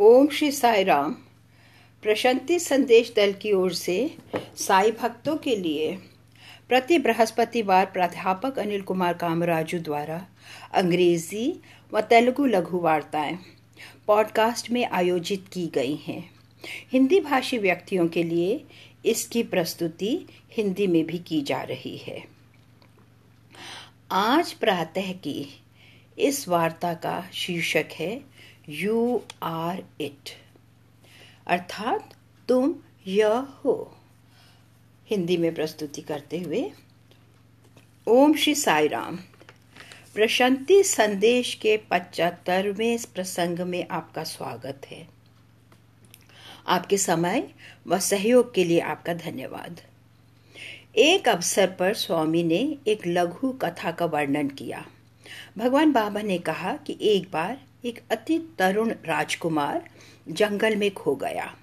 ओम श्री साई राम। प्रशांति संदेश दल की ओर से साई भक्तों के लिए प्रति बृहस्पतिवार प्राध्यापक अनिल कुमार कामराजू द्वारा अंग्रेज़ी व तेलुगु लघु वार्ताएँ पॉडकास्ट में आयोजित की गई हैं। हिंदी भाषी व्यक्तियों के लिए इसकी प्रस्तुति हिंदी में भी की जा रही है। आज प्रातः की इस वार्ता का शीर्षक है यू आर इट अर्थात तुम यह हो। हिंदी में प्रस्तुति करते हुए, ओम श्री साई राम प्रशांति संदेश के पचहत्तरवें प्रसंग में आपका स्वागत है। आपके समय व सहयोग के लिए आपका धन्यवाद। एक अवसर पर स्वामी ने एक लघु कथा का वर्णन किया। भगवान बाबा ने कहा कि एक बार एक अति तरुण राजकुमार जंगल में खो गया।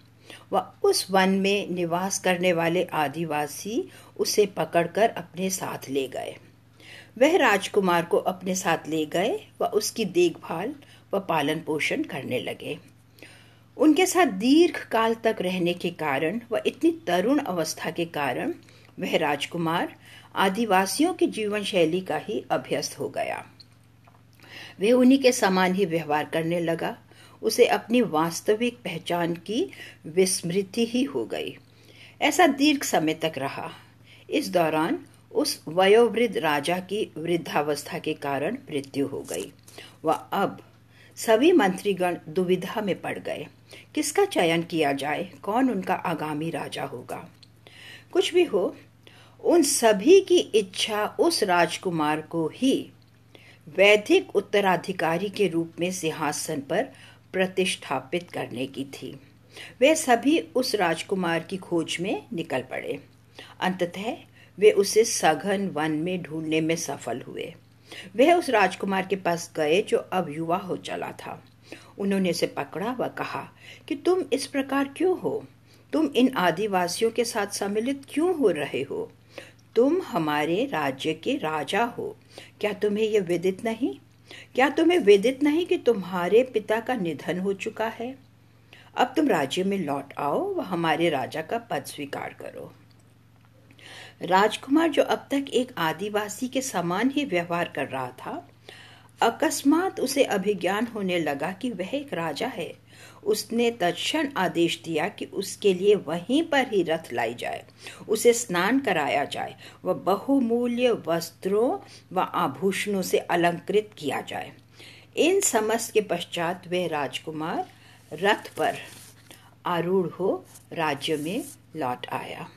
व उस वन में निवास करने वाले आदिवासी उसे पकड़कर अपने साथ ले गए। वह राजकुमार को अपने साथ ले गए व उसकी देखभाल व पालन पोषण करने लगे। उनके साथ दीर्घ काल तक रहने के कारण व इतनी तरुण अवस्था के कारण वह राजकुमार आदिवासियों की जीवन शैली का ही अभ्यस्त हो गया। वे उन्हीं के समान ही व्यवहार करने लगा। उसे अपनी वास्तविक पहचान की विस्मृति ही हो गई। ऐसा दीर्घ समय तक रहा। इस दौरान उस वयोवृद्ध राजा की वृद्धावस्था के कारण मृत्यु हो गई। वह अब सभी मंत्रीगण दुविधा में पड़ गए। किसका चयन किया जाए? कौन उनका आगामी राजा होगा? कुछ भी हो, उन सभी की इच्छा उस राजकुमार को ही वैधिक उत्तराधिकारी के रूप में सिंहासन पर प्रतिष्ठापित करने की थी। वे सभी उस राजकुमार की खोज में निकल पड़े। अंततः वे उसे सघन वन में ढूँढने में सफल हुए। वह उस राजकुमार के पास गए जो अब युवा हो चला था। उन्होंने उसे पकड़ा व कहा कि तुम इस प्रकार क्यों हो? तुम इन आदिवासियों के साथ सम्मिलित क्यों हो रहे हो? तुम हमारे राज्य के राजा हो। क्या तुम्हें यह विदित नहीं? क्या तुम्हें विदित नहीं कि तुम्हारे पिता का निधन हो चुका है? अब तुम राज्य में लौट आओ व हमारे राजा का पद स्वीकार करो। राजकुमार जो अब तक एक आदिवासी के समान ही व्यवहार कर रहा था, अकस्मात उसे अभिज्ञान होने लगा कि वह एक राजा है। उसने तत्क्षण आदेश दिया कि उसके लिए वहीं पर ही रथ लाई जाए, उसे स्नान कराया जाए व बहुमूल्य वस्त्रों व आभूषणों से अलंकृत किया जाए। इन समस्त के पश्चात वे राजकुमार रथ पर आरूढ़ हो राज्य में लौट आया।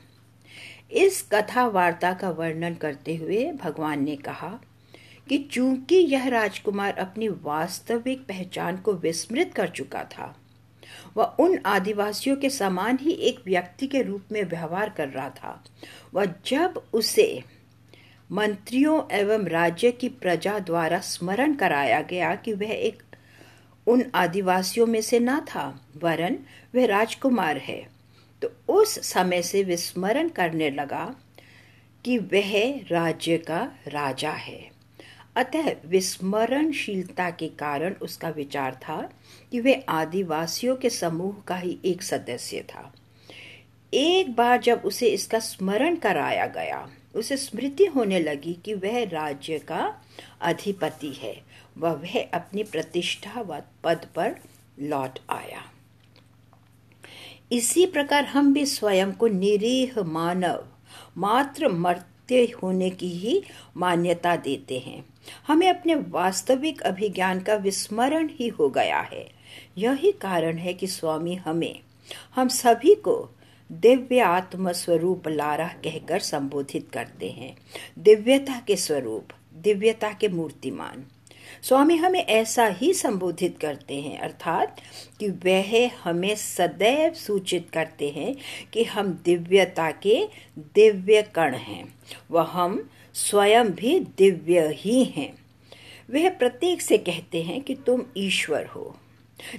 इस कथा वार्ता का वर्णन करते हुए भगवान ने कहा कि चूँकि यह राजकुमार अपनी वास्तविक पहचान को विस्मृत कर चुका था वह उन आदिवासियों के समान ही एक व्यक्ति के रूप में व्यवहार कर रहा था। वह जब उसे मंत्रियों एवं राज्य की प्रजा द्वारा स्मरण कराया गया कि वह एक उन आदिवासियों में से न था, वरन वह राजकुमार है तो उस समय से विस्मरण करने लगा कि वह राज्य का राजा है। अतः विस्मरणशीलता के कारण उसका विचार था कि वे आदिवासियों के समूह का ही एक सदस्य था। एक बार जब उसे इसका स्मरण कराया गया, उसे स्मृति होने लगी कि वह राज्य का अधिपति है। वह वह अपनी प्रतिष्ठा व पद पर लौट आया। इसी प्रकार हम भी स्वयं को निरीह मानव, मात्र मर्त्य होने की ही मान्यता देते हैं। हमें अपने वास्तविक अभिज्ञान का विस्मरण ही हो गया है। यही कारण है कि स्वामी हमें, हम सभी को दिव्य आत्म स्वरूप लारा कहकर संबोधित करते हैं। दिव्यता के स्वरूप, दिव्यता के मूर्तिमान। स्वामी हमें ऐसा ही संबोधित करते हैं, अर्थात कि वह हमें सदैव सूचित करते हैं कि हम दिव्यता के दिव्य कण हैं। वह हम स्वयं भी दिव्य ही हैं। वह प्रत्येक से कहते हैं कि तुम ईश्वर हो।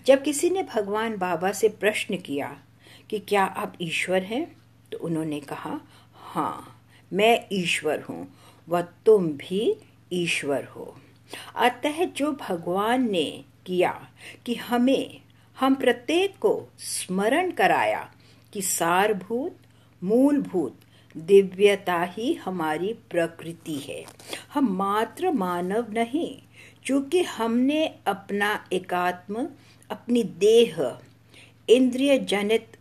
जब किसी ने भगवान बाबा से प्रश्न किया कि क्या आप ईश्वर हैं तो उन्होंने कहा हाँ मैं ईश्वर हूँ, व तुम भी ईश्वर हो। अतः जो भगवान ने किया कि हमें, हम प्रत्येक को स्मरण कराया कि सारभूत, मूलभूत दिव्यता ही हमारी प्रकृति है। हम मात्र मानव नहीं क्योंकि हमने अपना एकात्म, अपनी देह इंद्रिय जनित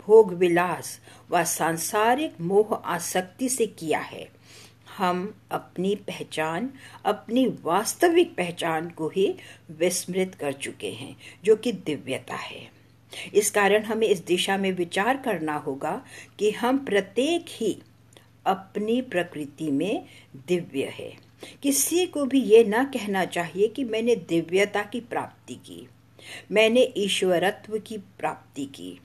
भोग विलास व सांसारिक मोह आसक्ति से किया है। हम अपनी पहचान, अपनी वास्तविक पहचान को ही विस्मृत कर चुके हैं, जो कि दिव्यता है। इस कारण हमें इस दिशा में विचार करना होगा कि हम प्रत्येक ही अपनी प्रकृति में दिव्य है। किसी को भी ये ना कहना चाहिए कि मैंने दिव्यता की प्राप्ति की, मैंने ईश्वरत्व की प्राप्ति की।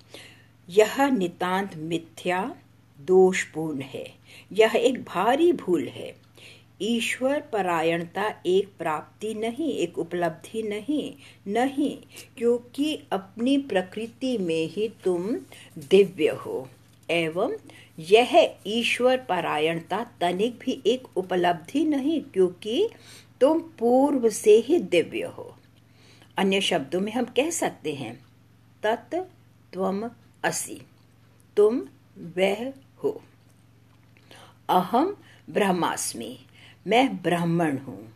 यह नितांत मिथ्या, दोषपूर्ण है। यह एक भारी भूल है। ईश्वर परायणता एक प्राप्ति नहीं, एक उपलब्धि नहीं नहीं, क्योंकि अपनी प्रकृति में ही तुम दिव्य हो। एवं यह ईश्वर परायणता तनिक भी एक उपलब्धि नहीं, क्योंकि तुम पूर्व से ही दिव्य हो। अन्य शब्दों में हम कह सकते हैं, तत् त्वम असि, तुम वह हो। अहम ब्रह्मास्मि। मैं ब्राह्मण हूँ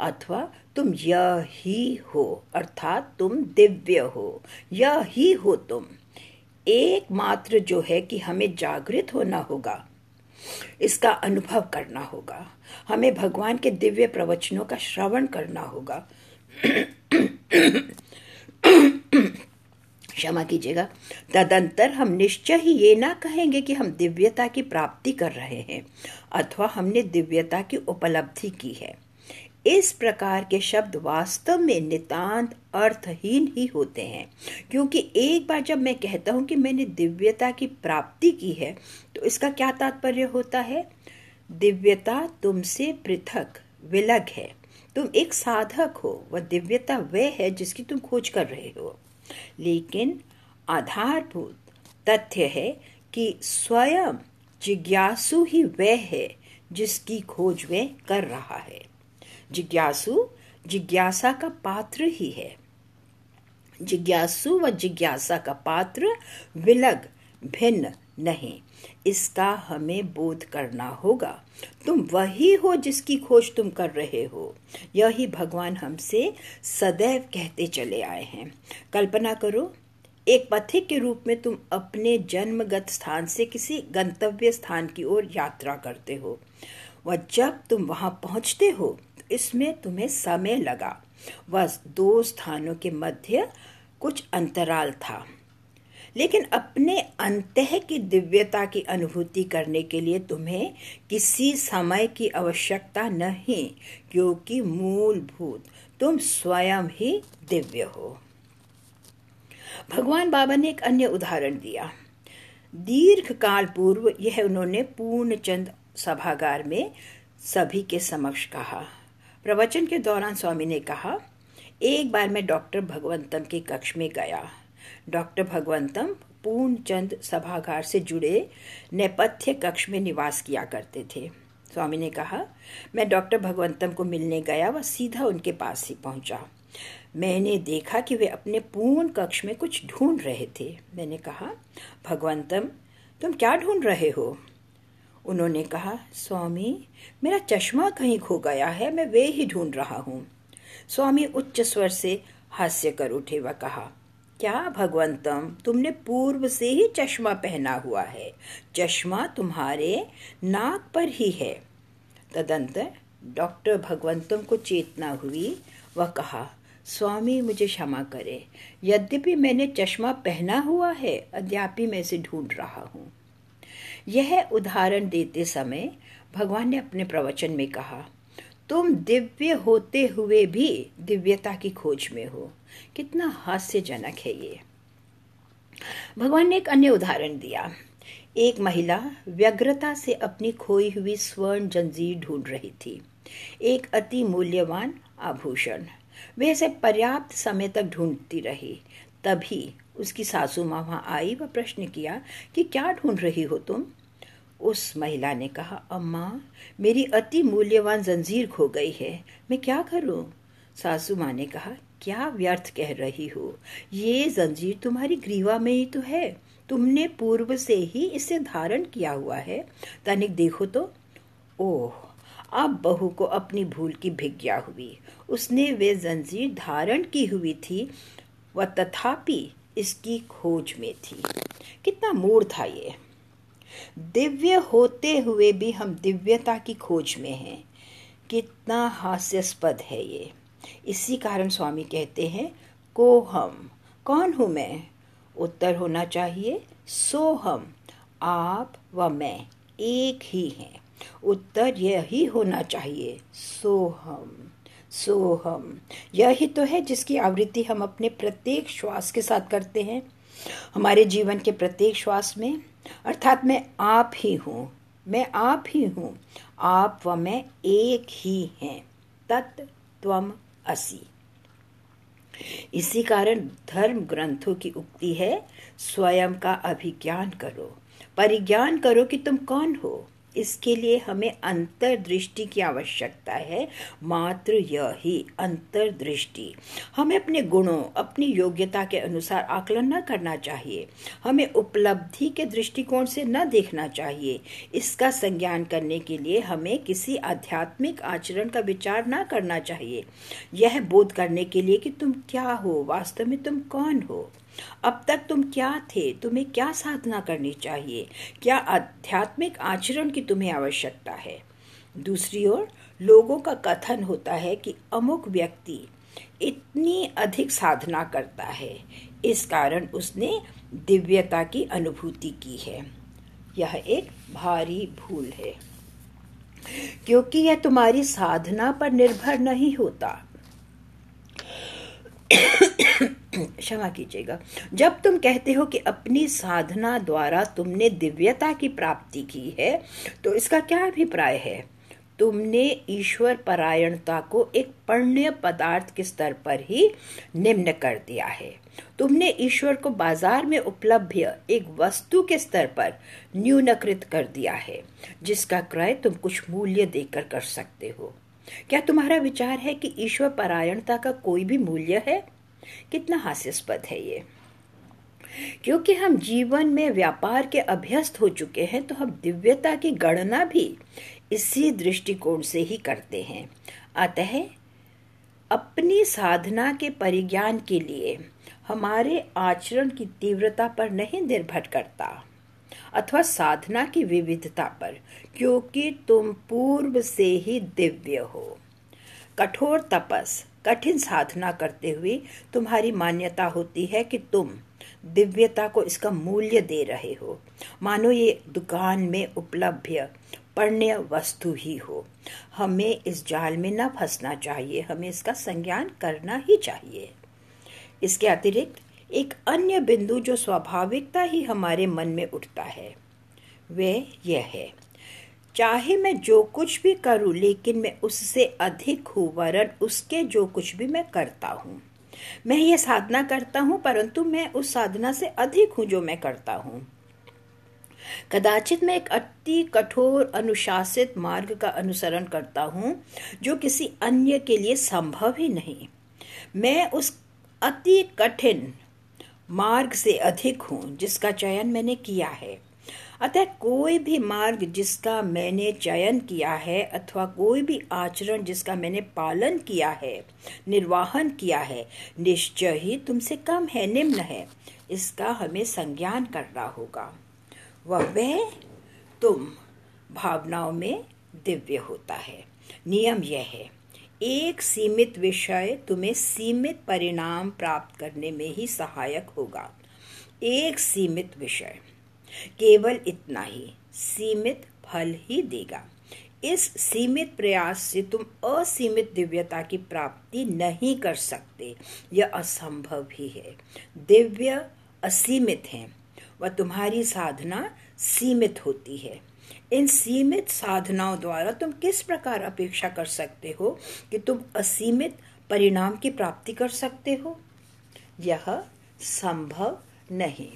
अथवा तुम यह ही हो अर्थात तुम दिव्य हो यह ही हो तुम। एकमात्र जो है कि हमें जागृत होना होगा इसका अनुभव करना होगा हमें भगवान के दिव्य प्रवचनों का श्रवण करना होगा। क्षमा कीजिएगा। तदंतर हम निश्चय ही ये ना कहेंगे कि हम दिव्यता की प्राप्ति कर रहे हैं, अथवा हमने दिव्यता की उपलब्धि की है। इस प्रकार के शब्द वास्तव में नितांत अर्थहीन ही होते हैं, क्योंकि एक बार जब मैं कहता हूँ कि मैंने दिव्यता की प्राप्ति की है तो इसका क्या तात्पर्य होता है? दिव्यता तुमसे पृथक, विलग है। तुम एक साधक हो, वह दिव्यता वह है जिसकी तुम खोज कर रहे हो। लेकिन आधारभूत तथ्य है कि स्वयं जिज्ञासु ही वह है जिसकी खोज वह कर रहा है। जिज्ञासु जिज्ञासा का पात्र ही है। जिज्ञासु व जिज्ञासा का पात्र विलग भिन्न नहीं, इसका हमें बोध करना होगा। तुम वही हो जिसकी खोज तुम कर रहे हो। यही भगवान हमसे सदैव कहते चले आए हैं। कल्पना करो, एक पथिक के रूप में तुम अपने जन्मगत स्थान से किसी गंतव्य स्थान की ओर यात्रा करते हो। वह जब तुम वहाँ पहुँचते हो तो इसमें तुम्हें समय लगा। बस दो स्थानों के मध्य कुछ अंतराल था। लेकिन अपने अंत की दिव्यता की अनुभूति करने के लिए तुम्हें किसी समय की आवश्यकता नहीं, क्योंकि मूलभूत तुम स्वयं ही दिव्य हो। भगवान बाबा ने एक अन्य उदाहरण दिया। दीर्घ काल पूर्व यह उन्होंने पूर्णचंद सभागार में सभी के समक्ष कहा। प्रवचन के दौरान स्वामी ने कहा, एक बार मैं डॉक्टर भगवंतम के कक्ष में गया। डॉक्टर भगवंतम पूर्णचंद सभागार से जुड़े नेपथ्य कक्ष में निवास किया करते थे। स्वामी ने कहा, मैं डॉक्टर भगवंतम को मिलने गया व सीधा उनके पास ही पहुँचा। मैंने देखा कि वे अपने पूर्ण कक्ष में कुछ ढूंढ रहे थे। मैंने कहा, भगवंतम, तुम क्या ढूंढ रहे हो? उन्होंने कहा, स्वामी, मेरा चश्मा कहीं खो गया है, मैं वे ही ढूंढ रहा हूँ। स्वामी उच्च स्वर से हास्य कर उठे व कहा क्या भगवंतम, तुमने पूर्व से ही चश्मा पहना हुआ है। चश्मा तुम्हारे नाक पर ही है। तदंतर डॉक्टर भगवंतम को चेतना हुई। वह कहा, स्वामी, मुझे क्षमा करे। यद्यपि मैंने चश्मा पहना हुआ है, अद्यापि मैं इसे ढूंढ रहा हूँ। यह उदाहरण देते समय भगवान ने अपने प्रवचन में कहा तुम दिव्य होते हुए भी दिव्यता की खोज में हो। कितना हास्यजनक है ये। भगवान ने एक अन्य उदाहरण दिया। एक महिला व्यग्रता से अपनी खोई हुई स्वर्ण जंजीर ढूंढ रही थी। एक अति मूल्यवान आभूषण। वे इसे पर्याप्त समय तक ढूंढती रही। तभी उसकी सासू माँ वहाँ आई व प्रश्न किया कि क्या ढूंढ रही हो तुम? उस महिला ने कहा, अम्मा, मेरी अति मूल्यवान जंजीर खो गई है। मैं क्या करूँ? सासू माँ ने कहा, क्या व्यर्थ कह रही हो? ये जंजीर तुम्हारी ग्रीवा में ही तो है। तुमने पूर्व से ही इसे धारण किया हुआ है। तनिक देखो तो। ओह, अब बहू को अपनी भूल की भिज्ञा हुई। उसने वे जंजीर धारण की हुई थी वह तथापि इसकी खोज में थी। कितना मूड था ये। दिव्य होते हुए भी हम दिव्यता की खोज में हैं। कितना हास्यास्पद है ये। इसी कारण स्वामी कहते हैं, को हम, कौन हूँ मैं? उत्तर होना चाहिए, सो हम, आप व मैं एक ही हैं। उत्तर यही होना चाहिए, सो हम सो हम। यही तो है जिसकी आवृत्ति हम अपने प्रत्येक श्वास के साथ करते हैं। हमारे जीवन के प्रत्येक श्वास में अर्थात मैं आप ही हूँ, मैं आप ही हूँ, आप व मैं एक ही हैं, तत् तत्व असी। इसी कारण धर्म ग्रंथों की उक्ति है, स्वयं का अभिज्ञान करो। परिज्ञान करो कि तुम कौन हो? इसके लिए हमें अंतर्दृष्टि की आवश्यकता है। मात्र यही अंतर्दृष्टि। हमें अपने गुणों, अपनी योग्यता के अनुसार आकलन न करना चाहिए। हमें उपलब्धि के दृष्टिकोण से न देखना चाहिए। इसका संज्ञान करने के लिए हमें किसी आध्यात्मिक आचरण का विचार न करना चाहिए। यह बोध करने के लिए कि तुम क्या हो? वास्तव में तुम कौन हो? अब तक तुम क्या थे? तुम्हें क्या साधना करनी चाहिए? क्या आध्यात्मिक आचरण की तुम्हें आवश्यकता है? दूसरी ओर, लोगों का कथन होता है कि अमुक व्यक्ति इतनी अधिक साधना करता है। इस कारण उसने दिव्यता की अनुभूति की है। यह एक भारी भूल है। क्योंकि यह तुम्हारी साधना पर निर्भर नहीं होता। क्षमा कीजिएगा। जब तुम कहते हो कि अपनी साधना द्वारा तुमने दिव्यता की प्राप्ति की है तो इसका क्या अभिप्राय है? तुमने ईश्वर परायणता को एक पण्य पदार्थ के स्तर पर ही निम्न कर दिया है। तुमने ईश्वर को बाज़ार में उपलब्ध एक वस्तु के स्तर पर न्यूनकृत कर दिया है, जिसका क्रय तुम कुछ मूल्य देकर कर सकते हो। क्या तुम्हारा विचार है कि ईश्वर परायणता का कोई भी मूल्य है? कितना हास्यास्पद है ये। क्योंकि हम जीवन में व्यापार के अभ्यस्त हो चुके हैं तो हम दिव्यता की गणना भी इसी दृष्टिकोण से ही करते हैं। अतः अपनी साधना के परिज्ञान के लिए हमारे आचरण की तीव्रता पर नहीं निर्भर करता। अथवा साधना की विविधता पर, क्योंकि तुम पूर्व से ही दिव्य हो। कठोर तपस, कठिन साधना करते हुए तुम्हारी मान्यता होती है कि तुम दिव्यता को इसका मूल्य दे रहे हो। मानो ये दुकान में उपलब्ध पर्ण्य वस्तु ही हो। हमें इस जाल में न फंसना चाहिए, हमें इसका संज्ञान करना ही चाहिए। इसके अतिरिक्त एक अन्य बिंदु जो स्वाभाविकता ही हमारे मन में उठता है, वह यह है। चाहे मैं जो कुछ भी करूँ, लेकिन मैं उससे अधिक हूँ, वरन उसके जो कुछ भी मैं करता हूँ। मैं ये साधना करता हूँ, परंतु मैं उस साधना से अधिक हूँ जो मैं करता हूँ। कदाचित मैं एक अति कठोर, अनुशासित मार्ग का अनुसरण करता हूँ, जो किसी अन्य के लिए संभव ही नहीं। मैं उस अति कठिन मार्ग से अधिक हूँ, जिसका चयन मैंने किया है। अतः कोई भी मार्ग जिसका मैंने चयन किया है, अथवा कोई भी आचरण जिसका मैंने पालन किया है, निर्वाहन किया है, निश्चय ही तुमसे कम है, निम्न है। इसका हमें संज्ञान करना होगा। वह वह तुम भावनाओं में दिव्य होता है। नियम यह है। एक सीमित विषय तुम्हें सीमित परिणाम प्राप्त करने में ही सहायक होगा। एक सीमित विषय। केवल इतना ही, सीमित फल ही देगा। इस सीमित प्रयास से तुम असीमित दिव्यता की प्राप्ति नहीं कर सकते। यह असंभव ही है। दिव्य असीमित है वह तुम्हारी साधना सीमित होती है। इन सीमित साधनाओं द्वारा तुम किस प्रकार अपेक्षा कर सकते हो कि तुम असीमित परिणाम की प्राप्ति कर सकते हो? यह संभव नहीं।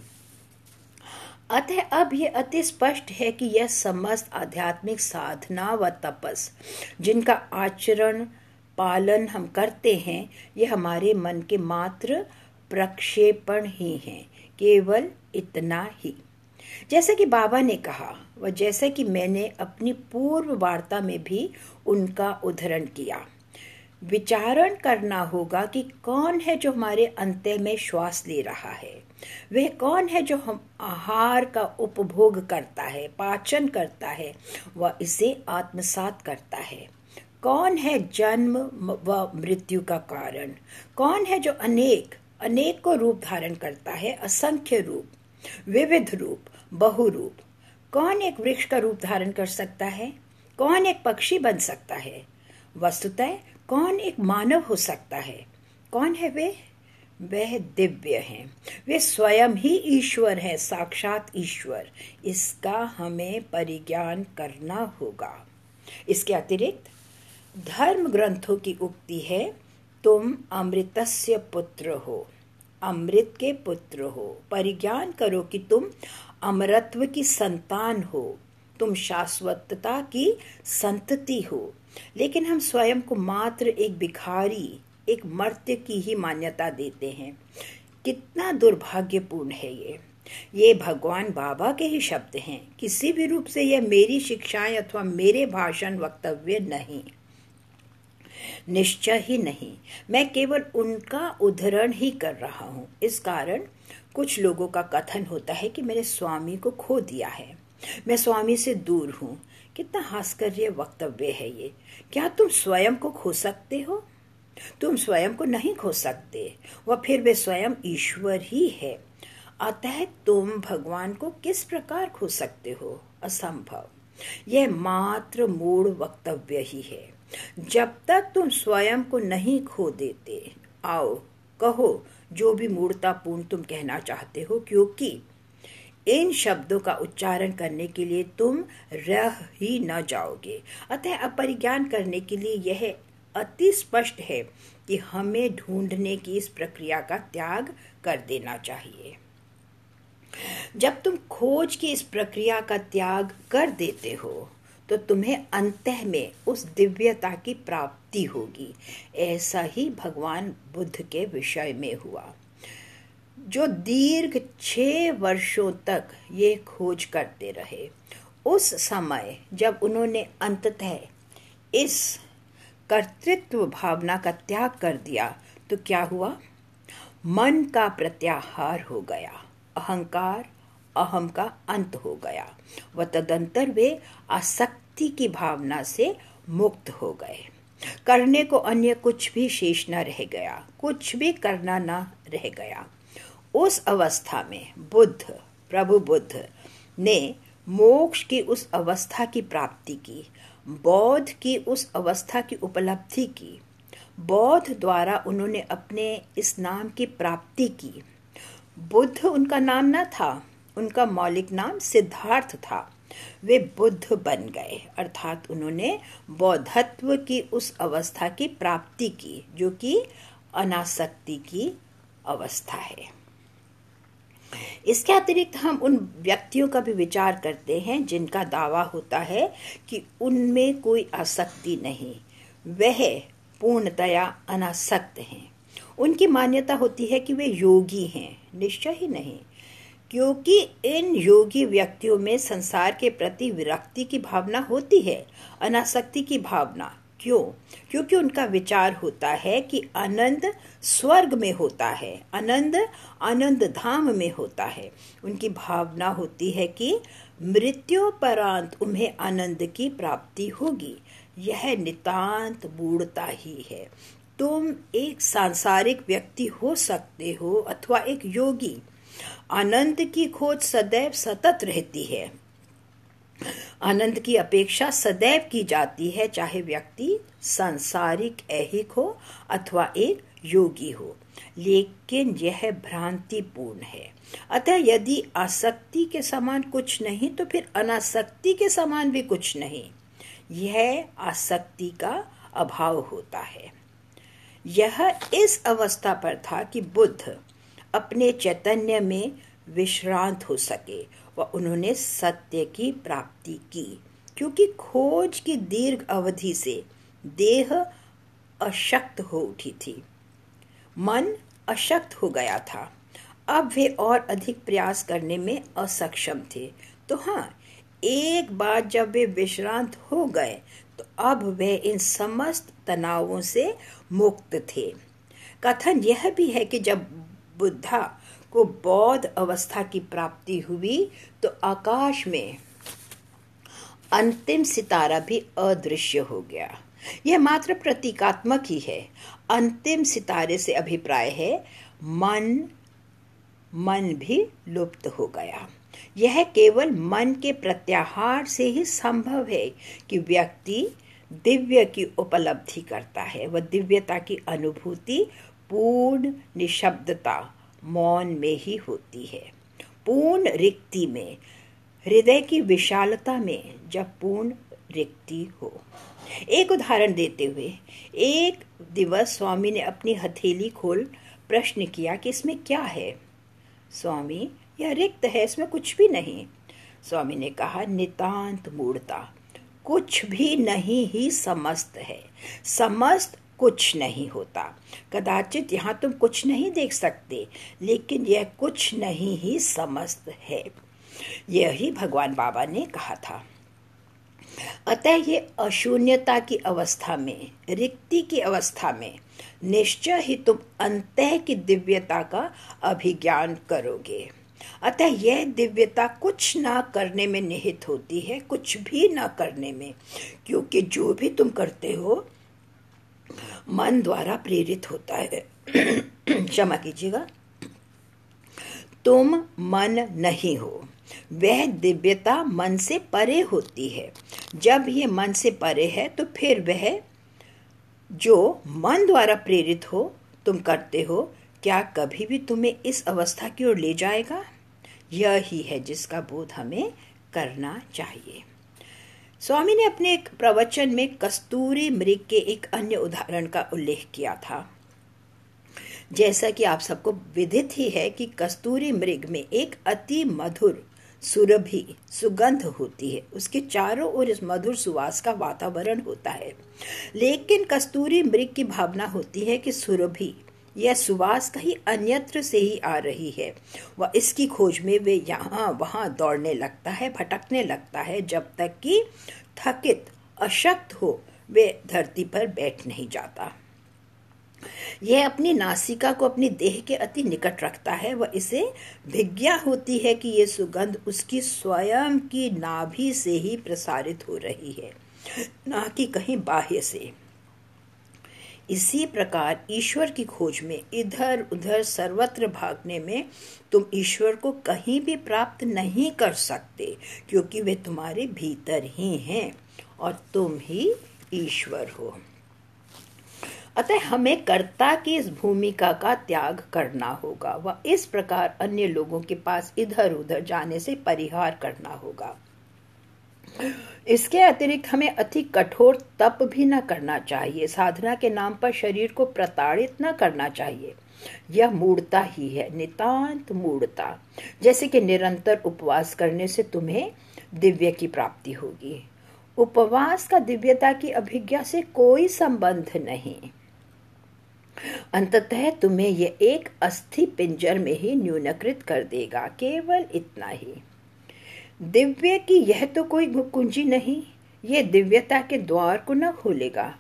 अतः अब यह अति स्पष्ट है कि यह समस्त आध्यात्मिक साधना व तपस, जिनका आचरण पालन हम करते हैं, ये हमारे मन के मात्र प्रक्षेपण ही हैं, केवल इतना ही। जैसे कि बाबा ने कहा, व जैसे कि मैंने अपनी पूर्व वार्ता में भी उनका उदाहरण किया। विचारण करना होगा कि कौन है जो हमारे अंत्य में श्वास ले रहा है। वह कौन है जो हम आहार का उपभोग करता है, पाचन करता है, व इसे आत्मसात करता है। कौन है जन्म व मृत्यु का कारण? कौन है जो अनेक अनेक को रूप धारण करता है, असंख्य रूप, विविध रूप? बहुरूप। कौन एक वृक्ष का रूप धारण कर सकता है? कौन एक पक्षी बन सकता है? वस्तुतः कौन एक मानव हो सकता है? कौन है वे? वह दिव्य हैं। वे स्वयं ही ईश्वर हैं, साक्षात ईश्वर। इसका हमें परिज्ञान करना होगा। इसके अतिरिक्त, धर्म ग्रंथों की उक्ति है, तुम अमृतस्य पुत्र हो। अमृत के पुत्र हो। परिज्ञान करो कि तुम अमरत्व की संतान हो, तुम शाश्वतता की संतति हो। लेकिन हम स्वयं को मात्र एक भिखारी, एक मर्त्य की ही मान्यता देते हैं। कितना दुर्भाग्यपूर्ण है ये। ये भगवान बाबा के ही शब्द हैं। किसी भी रूप से यह मेरी शिक्षाएँ अथवा मेरे भाषण वक्तव्य नहीं। निश्चय ही नहीं। मैं केवल उनका उदाहरण ही कर रहा हूँ। इस कारण कुछ लोगों का कथन होता है कि मैंने स्वामी को खो दिया है। मैं स्वामी से दूर हूँ। कितना हास्कर्य वक्तव्य है ये। क्या तुम स्वयं को खो सकते हो? तुम स्वयं को नहीं खो सकते। वह फिर वे स्वयं ईश्वर ही है। अतः तुम भगवान को किस प्रकार खो सकते हो? असंभव। यह मात्र मूड वक्तव्य ही है। जब तक तुम स्वयं को नहीं खो देते, आओ कहो, जो भी मूर्तापूर्ण तुम कहना चाहते हो, क्योंकि इन शब्दों का उच्चारण करने के लिए तुम रह ही न जाओगे। अतः अपरिज्ञान करने के लिए यह अति स्पष्ट है कि हमें ढूँढने की इस प्रक्रिया का त्याग कर देना चाहिए। जब तुम खोज की इस प्रक्रिया का त्याग कर देते हो तो तुम्हें अंत में उस दिव्यता की प्राप्ति होगी। ऐसा ही भगवान बुद्ध के विषय में हुआ। जो दीर्घ छह वर्षों तक ये खोज करते रहे, उस समय जब उन्होंने अंततः इस कर्तृत्व भावना का त्याग कर दिया तो क्या हुआ? मन का प्रत्याहार हो गया। अहंकार अहम का अंत हो गया। व तदंतर वे आसक्ति की भावना से मुक्त हो गए। करने को अन्य कुछ भी शेष न रह गया। कुछ भी करना न रह गया। उस अवस्था में बुद्ध, प्रभु बुद्ध ने मोक्ष की उस अवस्था की प्राप्ति की, बौद्ध की उस अवस्था की उपलब्धि की, बौद्ध द्वारा उन्होंने अपने इस नाम की प्राप्ति की। बुद्ध उनका नाम न था। उनका मौलिक नाम सिद्धार्थ था। वे बुद्ध बन गए, अर्थात उन्होंने बौद्धत्व की उस अवस्था की प्राप्ति की, जो कि अनासक्ति की अवस्था है। इसके अतिरिक्त हम उन व्यक्तियों का भी विचार करते हैं, जिनका दावा होता है कि उनमें कोई आसक्ति नहीं। वह पूर्णतया अनासक्त हैं। उनकी मान्यता होती है कि वे योगी हैं, निश्चय ही नहीं। क्योंकि इन योगी व्यक्तियों में संसार के प्रति विरक्ति की भावना होती है, अनासक्ति की भावना। क्यों? क्योंकि उनका विचार होता है कि आनंद स्वर्ग में होता है, आनंद आनंद धाम में होता है। उनकी भावना होती है कि मृत्यु परांत उन्हें आनंद की प्राप्ति होगी। यह नितांत मूढ़ता ही है। तुम एक सांसारिक व्यक्ति हो सकते हो अथवा एक योगी। आनंद की खोज सदैव सतत रहती है। आनंद की अपेक्षा सदैव की जाती है, चाहे व्यक्ति सांसारिक ऐहिक हो अथवा एक योगी हो। लेकिन यह भ्रांतिपूर्ण है। अतः यदि आसक्ति के समान कुछ नहीं तो फिर अनासक्ति के समान भी कुछ नहीं। यह आसक्ति का अभाव होता है। यह इस अवस्था पर था कि बुद्ध अपने चैतन्य में विश्रांत हो सके व उन्होंने सत्य की प्राप्ति की। क्योंकि खोज की दीर्घ अवधि से देह अशक्त हो उठी थी। मन अशक्त हो गया था। अब वे और अधिक प्रयास करने में असक्षम थे। तो हाँ एक बार जब वे विश्रांत हो गए तो अब वे इन समस्त तनावों से मुक्त थे। कथन यह भी है कि जब बुद्धा को बौद्ध अवस्था की प्राप्ति हुई तो आकाश में अंतिम सितारा भी अदृश्य हो गया। यह मात्र प्रतीकात्मक ही है। अंतिम सितारे से अभिप्राय है, मन मन भी लुप्त हो गया। यह केवल मन के प्रत्याहार से ही संभव है कि व्यक्ति दिव्य की उपलब्धि करता है वह दिव्यता की अनुभूति पूर्ण निशब्दता मौन में ही होती है। पूर्ण रिक्ति में, हृदय की विशालता में जब पूर्ण रिक्ति हो। एक उदाहरण देते हुए, एक दिवस स्वामी ने अपनी हथेली खोल प्रश्न किया कि इसमें क्या है? स्वामी, यह रिक्त है, इसमें कुछ भी नहीं। स्वामी ने कहा, नितांत मूर्ता कुछ भी नहीं ही समस्त है। समस्त कुछ नहीं होता। कदाचित यहाँ तुम कुछ नहीं देख सकते, लेकिन यह कुछ नहीं ही समस्त है। यही भगवान बाबा ने कहा था। अतः ये अशून्यता की अवस्था में, रिक्ति की अवस्था में, निश्चय ही तुम अंत की दिव्यता का अभिज्ञान करोगे। अतः यह दिव्यता कुछ ना करने में निहित होती है, कुछ भी ना करने में, क्योंकि जो भी तुम करते हो मन द्वारा प्रेरित होता है। क्षमा कीजिएगा। तुम मन नहीं हो। वह दिव्यता मन से परे होती है। जब ये मन से परे है तो फिर वह जो मन द्वारा प्रेरित हो, तुम करते हो, क्या कभी भी तुम्हें इस अवस्था की ओर ले जाएगा? यह ही जिसका बोध हमें करना चाहिए। स्वामी ने अपने एक प्रवचन में कस्तूरी मृग के एक अन्य उदाहरण का उल्लेख किया था। जैसा कि आप सबको विदित ही है कि कस्तूरी मृग में एक अति मधुर सुरभि, सुगंध होती है। उसके चारों ओर इस मधुर सुवास का वातावरण होता है। लेकिन कस्तूरी मृग की भावना होती है कि सुरभि यह सुवास कहीं अन्यत्र से ही आ रही है। वह इसकी खोज में वे यहाँ, वहाँ दौड़ने लगता है, भटकने लगता है, जब तक कि थकित, अशक्त हो, वे धरती पर बैठ नहीं जाता। यह अपनी नासिका को अपनी देह के अति निकट रखता है। वह इसे भिज्ञा होती है कि यह सुगंध उसकी स्वयं की नाभि से ही प्रसारित हो रही है, ना कि कहीं बाह्य से। इसी प्रकार ईश्वर की खोज में इधर उधर सर्वत्र भागने में तुम ईश्वर को कहीं भी प्राप्त नहीं कर सकते, क्योंकि वे तुम्हारे भीतर ही हैं और तुम ही ईश्वर हो। अतः हमें कर्ता की इस भूमिका का त्याग करना होगा व इस प्रकार अन्य लोगों के पास इधर उधर जाने से परिहार करना होगा। इसके अतिरिक्त हमें अति कठोर तप भी न करना चाहिए। साधना के नाम पर शरीर को प्रताड़ित न करना चाहिए। यह मूर्ता ही है, नितांत मूर्ता जैसे कि निरंतर उपवास करने से तुम्हें दिव्य की प्राप्ति होगी। उपवास का दिव्यता की अभिज्ञा से कोई संबंध नहीं। अंततः तुम्हें यह एक अस्थि पिंजर में ही न्यूनकृत कर देगा, केवल इतना ही। दिव्य की यह तो कोई कुंजी नहीं, ये दिव्यता के द्वार को न खोलेगा।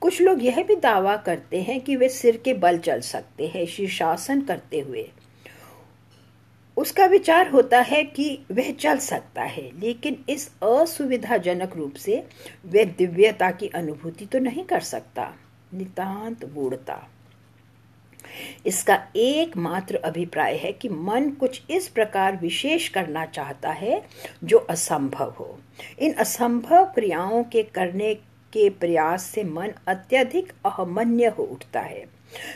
कुछ लोग यह भी दावा करते हैं कि वे सिर के बल चल सकते हैं, शीर्षासन करते हुए। उसका विचार होता है कि वह चल सकता है, लेकिन इस असुविधाजनक रूप से वह दिव्यता की अनुभूति तो नहीं कर सकता। नितांत मूढ़ता। इसका एकमात्र अभिप्राय है कि मन कुछ इस प्रकार विशेष करना चाहता है जो असंभव हो। इन असंभव क्रियाओं के करने के प्रयास से मन अत्यधिक अहमन्य हो उठता है।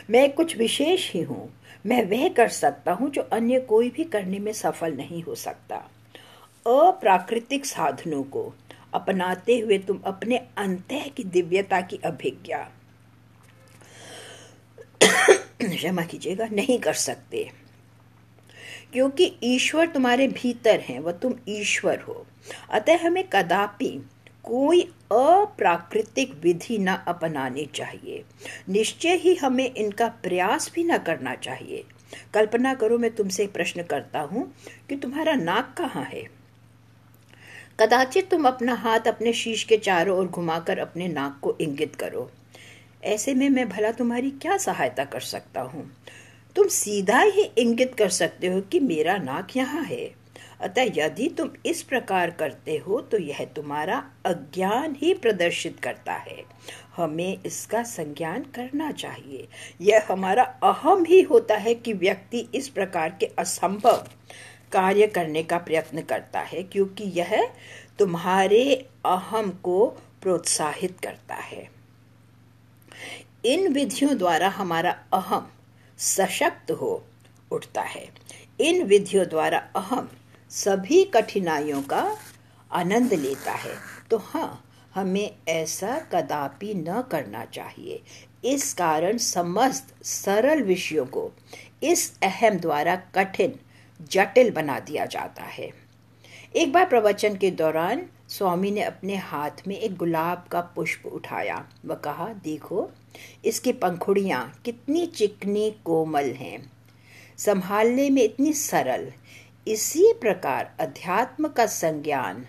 मैं कुछ विशेष ही हूँ। मैं वह कर सकता हूँ जो अन्य कोई भी करने में सफल नहीं हो सकता। अप्राकृतिक साधनों को अपनाते हुए तुम अपने अंत की दिव्यता की अभिज्ञा। क्षमा कीजिएगा, नहीं कर सकते। क्योंकि ईश्वर तुम्हारे भीतर है, वह तुम ईश्वर हो। अतः हमें कदापि कोई अप्राकृतिक विधि न अपनानी चाहिए। निश्चय ही हमें इनका प्रयास भी न करना चाहिए। कल्पना करो, मैं तुमसे प्रश्न करता हूँ कि तुम्हारा नाक कहाँ है? कदाचित तुम अपना हाथ अपने शीश के चारों ओर घुमाकर अपने नाक को इंगित करो। ऐसे में मैं भला तुम्हारी क्या सहायता कर सकता हूँ? तुम सीधा ही इंगित कर सकते हो कि मेरा नाक यहाँ है। अतः यदि तुम इस प्रकार करते हो तो यह तुम्हारा अज्ञान ही प्रदर्शित करता है। हमें इसका संज्ञान करना चाहिए। यह हमारा अहम ही होता है कि व्यक्ति इस प्रकार के असंभव कार्य करने का प्रयत्न करता है, क्योंकि यह तुम्हारे अहम को प्रोत्साहित करता है। इन विधियों द्वारा हमारा अहम सशक्त हो उठता है। इन विधियों द्वारा अहम सभी कठिनाइयों का आनंद लेता है। तो हाँ हमें ऐसा कदापि न करना चाहिए। इस कारण समस्त सरल विषयों को इस अहम द्वारा कठिन, जटिल बना दिया जाता है। एक बार प्रवचन के दौरान स्वामी ने अपने हाथ में एक गुलाब का पुष्प उठाया। व कहा, देखो, इसकी पंखुड़ियाँ कितनी चिकनी कोमल हैं। संभालने में इतनी सरल। इसी प्रकार अध्यात्म का संज्ञान,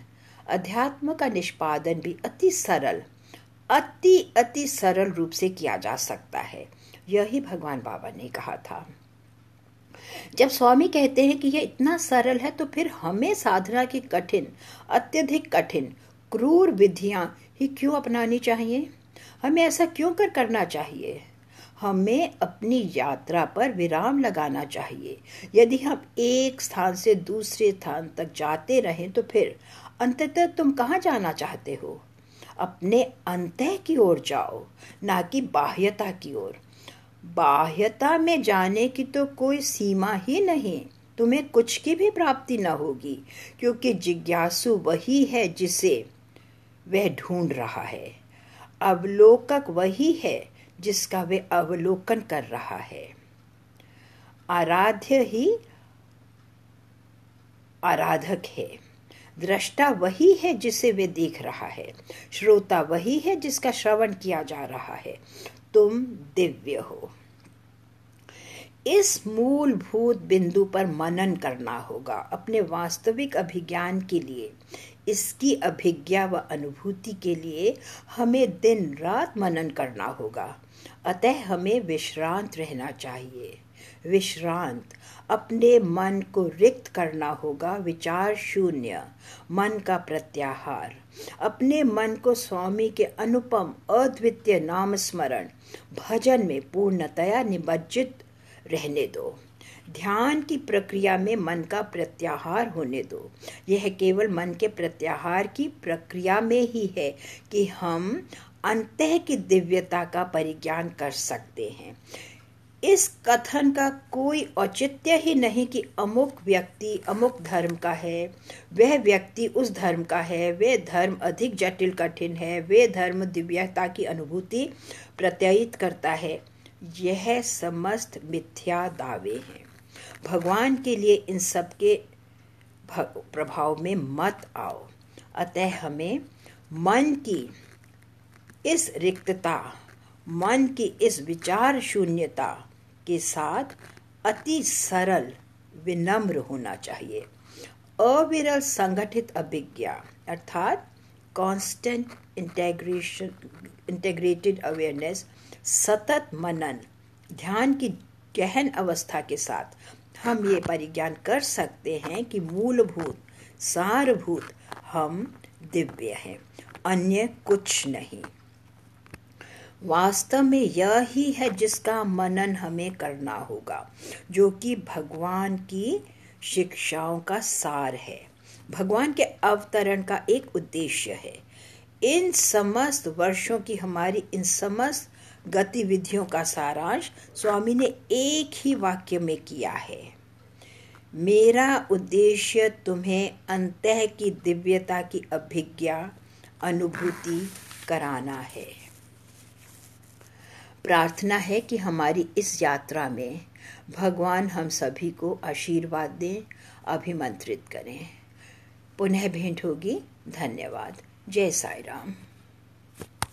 अध्यात्म का निष्पादन भी अति सरल, अति अति सरल रूप से किया जा सकता है। यही भगवान बाबा ने कहा था। जब स्वामी कहते हैं कि यह इतना सरल है तो फिर हमें साधना की कठिन, अत्यधिक कठिन, क्रूर विधियाँ ही क्यों अपनानी चाहिए? हमें ऐसा क्यों कर करना चाहिए? हमें अपनी यात्रा पर विराम लगाना चाहिए। यदि हम एक स्थान से दूसरे स्थान तक जाते रहें तो फिर अंततः तुम कहाँ जाना चाहते हो? अपने अंत की ओर जाओ, ना कि बाह्यता की ओर। बाह्यता में जाने की तो कोई सीमा ही नहीं। तुम्हें कुछ की भी प्राप्ति न होगी, क्योंकि जिज्ञासु वही है जिसे वह ढूंढ रहा है। अवलोकक वही है जिसका वे अवलोकन कर रहा है। आराध्य ही आराधक है। दृष्टा वही है जिसे वे देख रहा है। श्रोता वही है जिसका श्रवण किया जा रहा है। तुम दिव्य हो। इस मूलभूत बिंदु पर मनन करना होगा अपने वास्तविक अभिज्ञान के लिए। इसकी अभिज्ञा व अनुभूति के लिए हमें दिन रात मनन करना होगा। अतः हमें विश्रांत रहना चाहिए। विश्रांत अपने मन को रिक्त करना होगा, विचार शून्य, मन का प्रत्याहार। अपने मन को स्वामी के अनुपम, अद्वितीय नाम स्मरण भजन में पूर्णतया निमज्जित रहने दो। ध्यान की प्रक्रिया में मन का प्रत्याहार होने दो। यह केवल मन के प्रत्याहार की प्रक्रिया में ही है कि हम अंत की दिव्यता का परिज्ञान कर सकते हैं। इस कथन का कोई औचित्य ही नहीं कि अमुक व्यक्ति अमुक धर्म का है। वह व्यक्ति उस धर्म का है। वे धर्म अधिक जटिल कठिन है। वे धर्म दिव्यता की अनुभूति प्रत्ययित करता है। यह समस्त मिथ्या दावे हैं। भगवान के लिए इन सब के प्रभाव में मत आओ। अतः हमें मन की इस रिक्तता, मन की इस विचार शून्यता के साथ अति सरल विनम्र होना चाहिए। अविरल संगठित अभिज्ञा, अर्थात कांस्टेंट इंटेग्रेशन इंटेग्रेटेड अवेयरनेस सतत मनन, ध्यान की गहन अवस्था के साथ हम ये परिज्ञान कर सकते हैं कि मूलभूत, सारभूत हम दिव्य हैं, अन्य कुछ नहीं। वास्तव में यह ही है जिसका मनन हमें करना होगा, जो कि भगवान की शिक्षाओं का सार है। भगवान के अवतरण का एक उद्देश्य है। इन समस्त वर्षों की हमारी इन समस्त गतिविधियों का सारांश स्वामी ने एक ही वाक्य में किया है। मेरा उद्देश्य तुम्हें अंत की दिव्यता की अभिज्ञा, अनुभूति कराना है। प्रार्थना है कि हमारी इस यात्रा में भगवान हम सभी को आशीर्वाद दें, अभिमंत्रित करें। पुनः भेंट होगी। धन्यवाद। जय साई राम